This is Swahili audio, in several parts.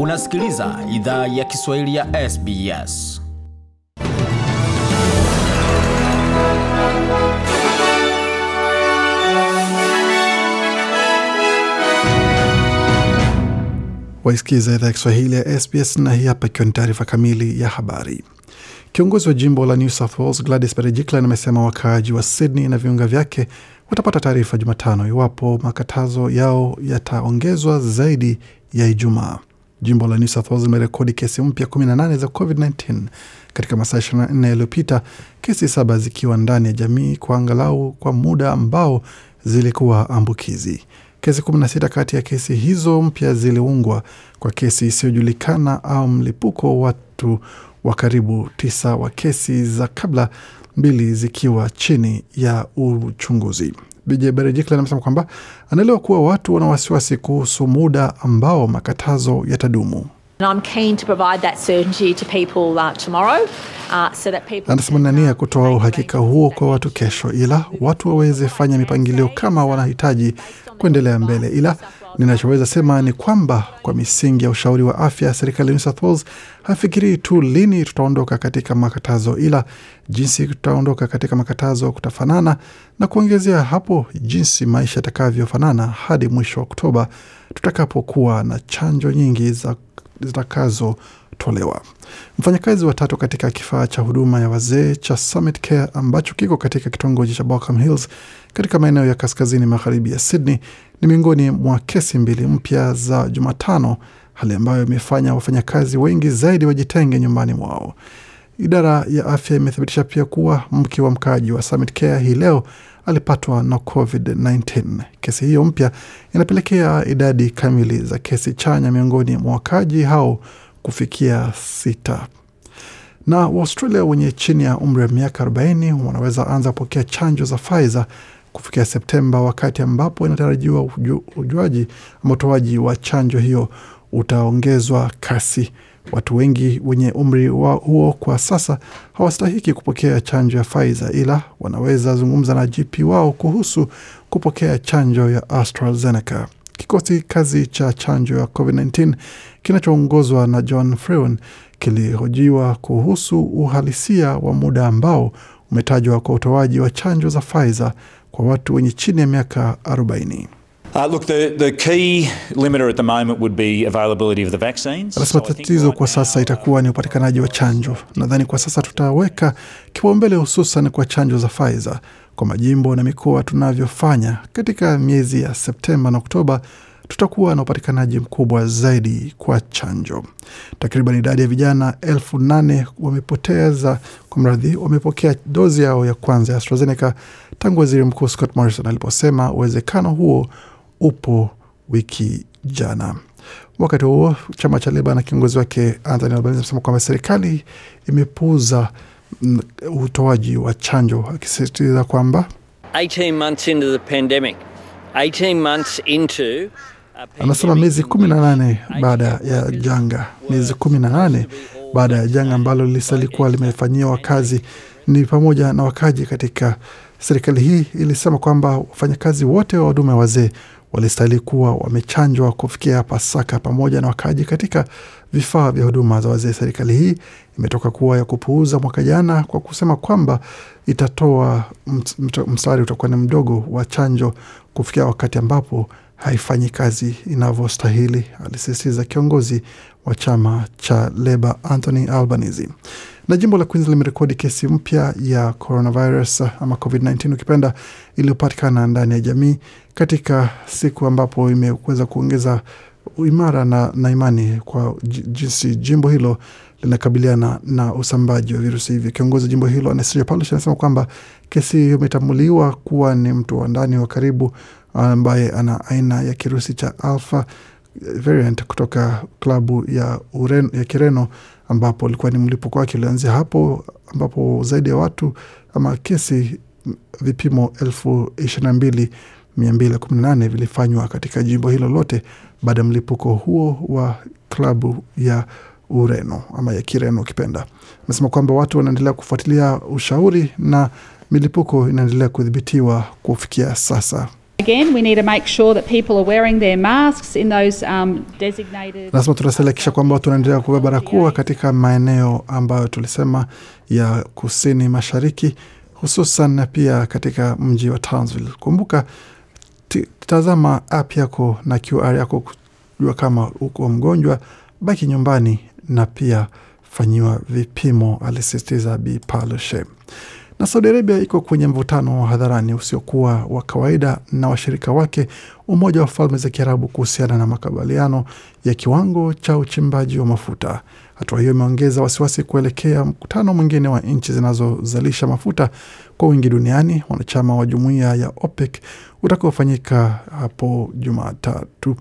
Unasikiliza idhaa ya Kiswahili ya SBS. Waisikiza idhaa ya Kiswahili ya SBS na hii hapa ikiwa ni taarifa kamili ya habari. Kiongozi wa jimbo la New South Wales Gladys Berejiklian amesema wakaaji wa Sydney na viunga vyake watapata taarifa Jumatano iwapo makatazo yao yataongezwa zaidi ya Ijumaa. Jimbo la New South Wales limerekodi kesi mpya 18 za COVID-19 katika masaa 24 yaliyopita, kesi saba zikiwa ndani ya jamii kwa angalau kwa muda ambao zilikuwa ambukizi. Kesi 16 kati ya kesi hizo mpya ziliungwa kwa kesi isiyojulikana au mlipuko, watu wa karibu tisa wa kesi za kabla, mbili zikiwa chini ya uchunguzi. Bj Berejiklian amesema kwamba anaelewa kuwa watu wana wasiwasi kuhusu muda ambao makatazo yatadumu. Anasema na nia kutoa uhakika huo kwa watu kesho, ila watu waweze fanya mipangilio kama wanahitaji kuendelea mbele. Ila ninachoweza sema ni kwamba kwa misingi ya ushauri wa afya, serikali ya New South Wales hafikirii tu lini tutaondoka katika makatazo, ila jinsi tutaondoka katika makatazo kutafanana na kuongezea hapo jinsi maisha yatakavyofanana hadi mwisho wa Oktoba tutakapokuwa na chanjo nyingi za zitakazotolewa. Mfanyakazi wa tatu katika kifaa cha huduma ya wazee cha Summit Care ambacho kiko katika kitongoji cha Balcombe Hills katika maeneo ya kaskazini magharibi ya Sydney ni miongoni mwa kesi mbili mpya za Jumatano, hali ambayo imefanya wafanyakazi wengi zaidi wajitenge nyumbani mwao. Idara ya afya imethibitisha pia kuwa mke wa mkaaji wa Summit Care hii leo alipatwa na COVID-19. Kesi hiyo mpya inapelekea idadi kamili za kesi chanya miongoni mwa wakaaji hao kufikia sita. Na Waustralia wenye chini ya umri wa miaka 40 wanaweza anza kupokea chanjo za Pfizer kufikia Septemba, wakati ambapo inatarajiwa ujuaji ama utoaji wa chanjo hiyo utaongezwa kasi. Watu wengi wenye umri wa huo kwa sasa hawastahiki kupokea chanjo ya Pfizer, ila wanaweza zungumza na GP wao kuhusu kupokea chanjo ya AstraZeneca. Kikosi kazi cha chanjo ya COVID-19 kinachoongozwa na John Frewen kilihojiwa kuhusu uhalisia wa muda ambao umetajwa kwa utoaji wa chanjo za Pfizer kwa watu wenye chini ya miaka 40. Uh, look, the, the key limiter at the moment would be availability of the vaccines. Anasema tatizo kwa sasa itakuwa ni upatikanaji wa chanjo. Nadhani kwa sasa tutaweka kipaumbele hususan kwa chanjo za Pfizer kwa majimbo na mikoa tunavyofanya. Katika miezi ya Septemba na Oktoba tutakuwa na upatikanaji mkubwa zaidi kwa chanjo. Takriban idadi ya vijana elfu nane wamepoteza kwa mradhi, wamepokea dozi yao ya kwanza ya AstraZeneca tangu waziri mkuu Scott Morrison aliposema uwezekano huo upo wiki jana. Wakati huo chama cha Leba na kiongozi wake Anthony Albanese amesema kwamba serikali imepuuza utoaji wa chanjo, akisisitiza kwamba 18 months into the pandemic, 18 months into anasema miezi kumi na nane baada ya janga, miezi kumi na nane baada ya janga ambalo lisalikuwa limefanyiwa kazi. Ni pamoja na wakaji katika serikali hii ilisema kwamba wafanyakazi wote wa huduma ya wazee walistahili kuwa wamechanjwa kufikia Pasaka pamoja na wakaaji katika vifaa vya huduma za wazee. Serikali hii imetoka kuwa ya kupuuza mwaka jana kwa kusema kwamba itatoa mstari utakuwa ni mdogo wa chanjo kufikia wakati ambapo haifanyi kazi inavyostahili, alisisitiza kiongozi wa chama cha Leba Anthony Albanese. Na jimbo la Queensland limerekodi kesi mpya ya coronavirus ama COVID-19 ukipenda, iliyopatikana ndani ya jamii katika siku ambapo imeweza kuongeza imara na, na imani kwa jinsi jimbo hilo linakabiliana na usambaji wa virusi hivi. Kiongozi wa jimbo hilo Anastasia Palaszczuk anasema kwamba kesi hiyo imetambuliwa kuwa ni mtu wa ndani wa karibu ambaye ana aina ya kirusi cha alpha variant kutoka klabu ya, Ureno, ya Kireno ambapo ulikuwa ni mlipuko wake ulianzia hapo, ambapo zaidi ya watu ama kesi vipimo elfu ishirini na mbili mia mbili kumi na nane vilifanywa katika jimbo hilo lote baada ya mlipuko huo wa klabu ya Ureno ama ya Kireno ukipenda. Amesema kwamba watu wanaendelea kufuatilia ushauri na milipuko inaendelea kudhibitiwa kufikia sasa. Again, we need to make sure that people are wearing their masks in those designated. Lazima tunaselekisha kwamba tunaendelea kuvaa barakoa katika maeneo ambayo tulisema ya kusini mashariki, hususan na pia katika mji wa Townsville. Kumbuka tazama app yako na QR yako kujua kama uko mgonjwa, baki nyumbani na pia fanyiwa vipimo, alisisitiza Bi Palushe. Na Saudi Arabia iko kwenye mvutano wa hadharani usiokuwa wa kawaida na washirika wake Umoja wa Falme za Kiarabu kuhusiana na makubaliano ya kiwango cha uchimbaji wa mafuta. Hatua hiyo imeongeza wasiwasi kuelekea mkutano mwingine wa nchi zinazozalisha mafuta kwa wingi duniani, wanachama wa jumuiya ya OPEC utakaofanyika hapo Jumatatu.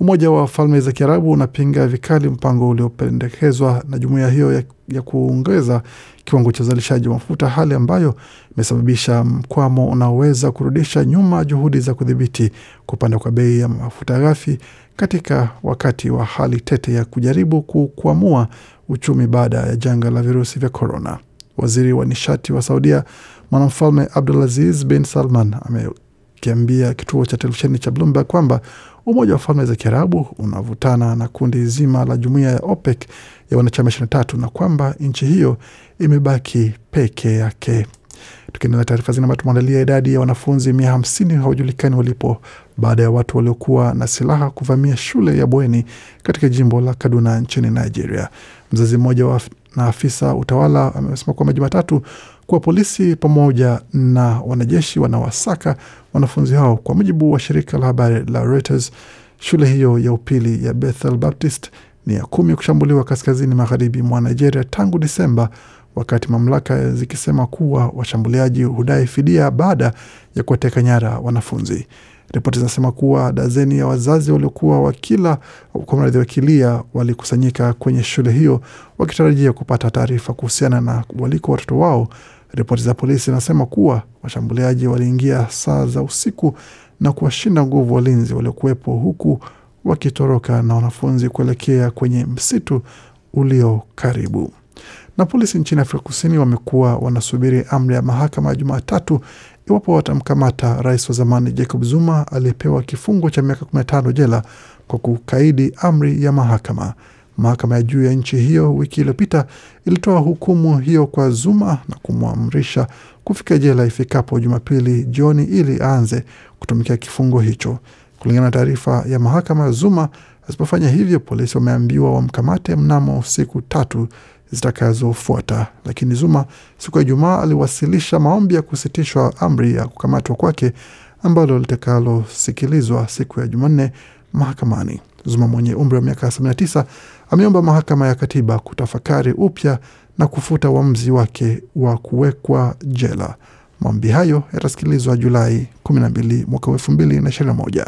Umoja wa Falme za Kiarabu unapinga vikali mpango uliopendekezwa na jumuiya hiyo ya, ya kuongeza kiwango cha uzalishaji wa mafuta, hali ambayo imesababisha mkwamo unaoweza kurudisha nyuma juhudi za kudhibiti kupanda kwa bei ya mafuta ghafi katika wakati wa hali tete ya kujaribu kukwamua uchumi baada ya janga la virusi vya korona. Waziri wa nishati wa Saudia mwanamfalme Abdulaziz bin Salman amekiambia kituo cha televisheni cha Bloomberg kwamba Umoja wa Falme za Kiarabu unavutana na kundi zima la jumuiya ya OPEC ya wanachama 23 na kwamba nchi hiyo imebaki peke yake. Tukiendelea taarifa zingine tumeandalia, idadi ya wanafunzi mia hamsini hawajulikani walipo baada ya watu waliokuwa na silaha kuvamia shule ya bweni katika jimbo la Kaduna nchini Nigeria. Mzazi mmoja wa na afisa utawala amesema kwamba Jumatatu kuwa polisi pamoja na wanajeshi wanawasaka wanafunzi hao. Kwa mujibu wa shirika la habari la Reuters, shule hiyo ya upili ya Bethel Baptist ni ya kumi kushambuliwa kaskazini magharibi mwa Nigeria tangu Disemba, wakati mamlaka zikisema kuwa washambuliaji hudai fidia baada ya kuwateka nyara wanafunzi. Ripoti zinasema kuwa dazeni ya wazazi waliokuwa wakila kwa mradhi wakilia walikusanyika kwenye shule hiyo wakitarajia kupata taarifa kuhusiana na waliko watoto wao. Ripoti za polisi zinasema kuwa washambuliaji waliingia saa za usiku na kuwashinda nguvu walinzi waliokuwepo huku wakitoroka na wanafunzi kuelekea kwenye msitu ulio karibu. Na polisi nchini Afrika Kusini wamekuwa wanasubiri amri ya mahakama ya Jumatatu iwapo watamkamata rais wa zamani Jacob Zuma aliyepewa kifungo cha miaka 15 jela kwa kukaidi amri ya mahakama. Mahakama ya juu ya nchi hiyo wiki iliyopita ilitoa hukumu hiyo kwa Zuma na kumwamrisha kufika jela ifikapo Jumapili jioni ili aanze kutumikia kifungo hicho. Kulingana na taarifa ya mahakama, Zuma asipofanya hivyo, polisi wameambiwa wamkamate mnamo siku tatu zitakazofuata. Lakini Zuma siku ya Ijumaa aliwasilisha maombi ya kusitishwa amri ya kukamatwa kwake ambalo litakalosikilizwa siku ya Jumanne mahakamani. Zuma mwenye umri wa miaka 79 ameomba mahakama ya katiba kutafakari upya na kufuta uamuzi wake wa kuwekwa jela. Maombi hayo yatasikilizwa Julai 12 mwaka 2021.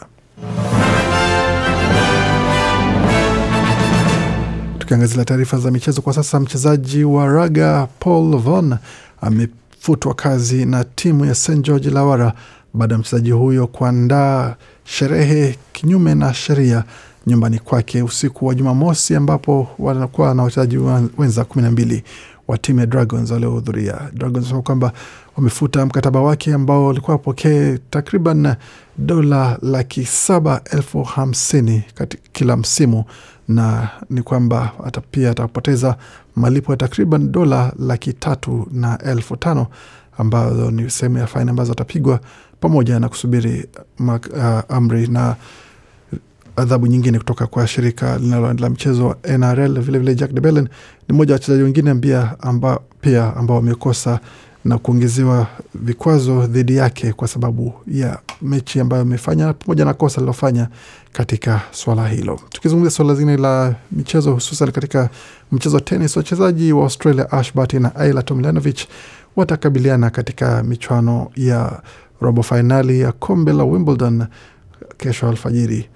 Tukiangazia taarifa za michezo kwa sasa, mchezaji wa raga Paul Von amefutwa kazi na timu ya St George Lawara baada ya mchezaji huyo kuandaa sherehe kinyume na sheria nyumbani kwake usiku wa Jumamosi, ambapo wanakuwa na wachezaji wenza kumi na mbili wa timu ya Dragons waliohudhuria. Dragons wanasema kwamba wamefuta mkataba wake ambao walikuwa wapokee takriban dola laki saba elfu hamsini kila msimu na ni kwamba ata pia atapoteza malipo ya takriban dola laki tatu na elfu tano ambazo ni sehemu ya faini ambazo atapigwa pamoja na kusubiri uh, amri na adhabu nyingine kutoka kwa shirika linaloendela mchezo wa NRL. Vilevile vile Jack de Belin ni mmoja wa wachezaji wengine pia ambao wamekosa na kuongezewa vikwazo dhidi yake kwa sababu ya mechi ambayo amefanya pamoja na kosa alilofanya katika swala hilo. Tukizungumzia swala zingine la michezo, hususan katika mchezo wa tenis, wachezaji wa Australia Ash Barty na Ayla Tomljanovic watakabiliana katika michuano ya robo fainali ya kombe la Wimbledon kesho alfajiri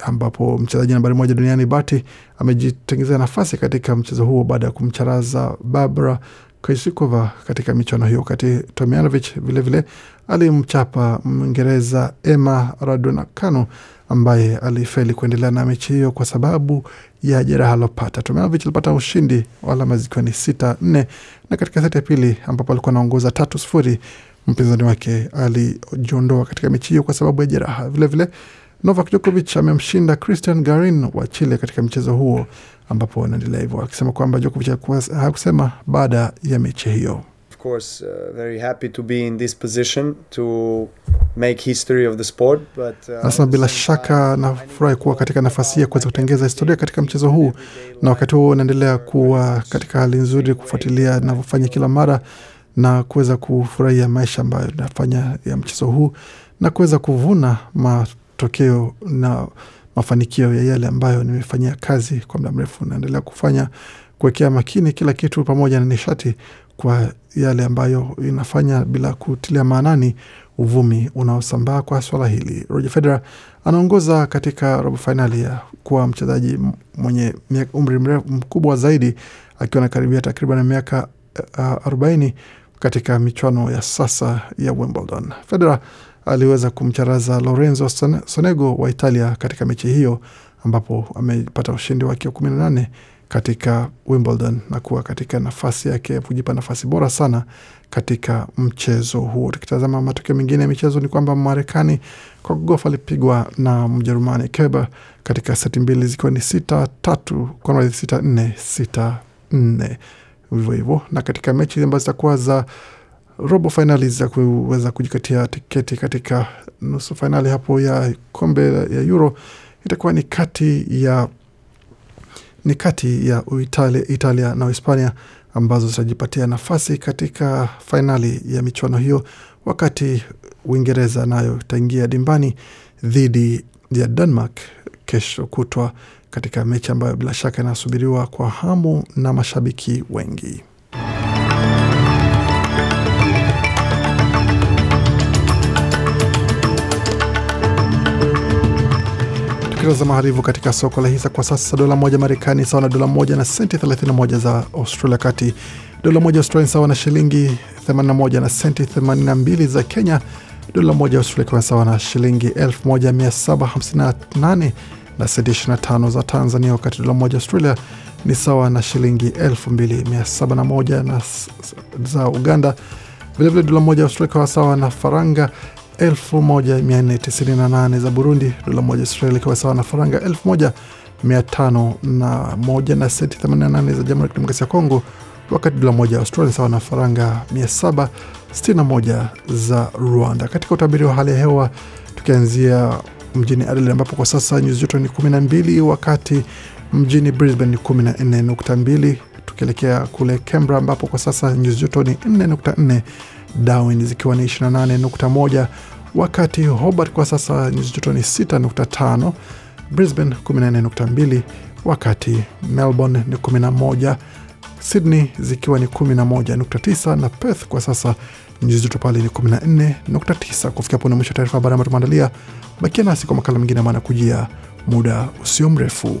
ambapo mchezaji nambari moja duniani Barty amejitengezea nafasi katika mchezo huo baada ya kumcharaza Barbara Krejcikova katika michuano hiyo, wakati Tomjanovic vilevile alimchapa Mwingereza Emma Raducanu ambaye alifeli kuendelea na mechi hiyo kwa sababu ya jeraha alopata. Tomjanovic alipata ushindi wa alama zikiwa ni sita nne, na katika seti ya pili ambapo alikuwa anaongoza tatu sufuri mpinzani wake alijiondoa katika mechi hiyo kwa sababu ya jeraha. Vilevile Novak Djokovic amemshinda Christian Garin wa Chile katika mchezo huo, ambapo wanaendelea hivyo, akisema kwamba Djokovic hakusema baada ya mechi hiyo. Of course, uh, very happy to be in this position to make history of the sport. But uh, Anasema bila shaka nafurahi kuwa katika nafasi ya kuweza kutengeza historia katika mchezo huu, na wakati huo unaendelea kuwa katika hali nzuri kufuatilia navyofanya kila mara na kuweza kufurahia maisha ambayo nafanya ya mchezo huu na kuweza kuvuna matokeo na mafanikio ya yale ambayo nimefanyia kazi kwa muda mrefu. Naendelea kufanya kuwekea makini kila kitu pamoja na nishati kwa yale ambayo inafanya bila kutilia maanani uvumi unaosambaa kwa swala hili. Roger Federer anaongoza katika robo fainali ya kuwa mchezaji mwenye umri mkubwa zaidi akiwa anakaribia takriban miaka uh, 40 katika michuano ya sasa ya Wimbledon. Federer aliweza kumcharaza Lorenzo Sonego wa Italia katika mechi hiyo ambapo amepata ushindi wake wa 18 katika Wimbledon na kuwa katika nafasi yake ya kujipa nafasi bora sana katika mchezo huo. Tukitazama matokeo mengine ya michezo ni kwamba Marekani kwa gof alipigwa na Mjerumani Kerber katika seti mbili zikiwa ni sita tatu kwa sita nne sita nne hivyo hivyo, na katika mechi ambazo zitakuwa za robo fainali za kuweza kujikatia tiketi katika nusu fainali hapo ya kombe ya Euro itakuwa ni kati ya ni kati ya Italia, Italia na Uhispania ambazo zitajipatia nafasi katika fainali ya michuano hiyo, wakati Uingereza nayo itaingia dimbani dhidi ya Denmark kesho kutwa katika mechi ambayo bila shaka inasubiriwa kwa hamu na mashabiki wengi. Tukitazama harivu katika soko la hisa kwa sasa, dola moja Marekani sawa na dola moja na senti 31 za Australia, kati dola moja Australia sawa na shilingi 81 na senti 82 za Kenya, dola moja Australia ikiwa sawa na shilingi 1758 na senti 25 za Tanzania, wakati dola moja Australia ni sawa na shilingi 2701 na s- s- za Uganda. Vilevile dola moja Australia ikiwa sawa na faranga 1498 za Burundi, dola moja Australia ikiwa sawa na faranga 1501 na senti 88 za Jamhuri ya Kidemokrasia ya Kongo, wakati dola moja Australia sawa na faranga 761 za Rwanda. Katika utabiri wa hali ya hewa tukianzia mjini Adelaide ambapo kwa sasa nyuzi joto ni 12, wakati mjini Brisbane ni 14.2, tukielekea kule Canberra ambapo kwa sasa nyuzi joto ni 4.4 Darwin zikiwa ni 28.1, wakati Hobart kwa sasa nyuzi joto ni 6.5, Brisbane 14.2, wakati Melbourne ni 11, Sydney zikiwa ni 11.9 na Perth kwa sasa nyuzi joto pale ni 14.9. Kufikia hapo ni mwisho taarifa habari ambayo tumeandalia. Bakia nasi kwa makala mengine maana kujia muda usio mrefu.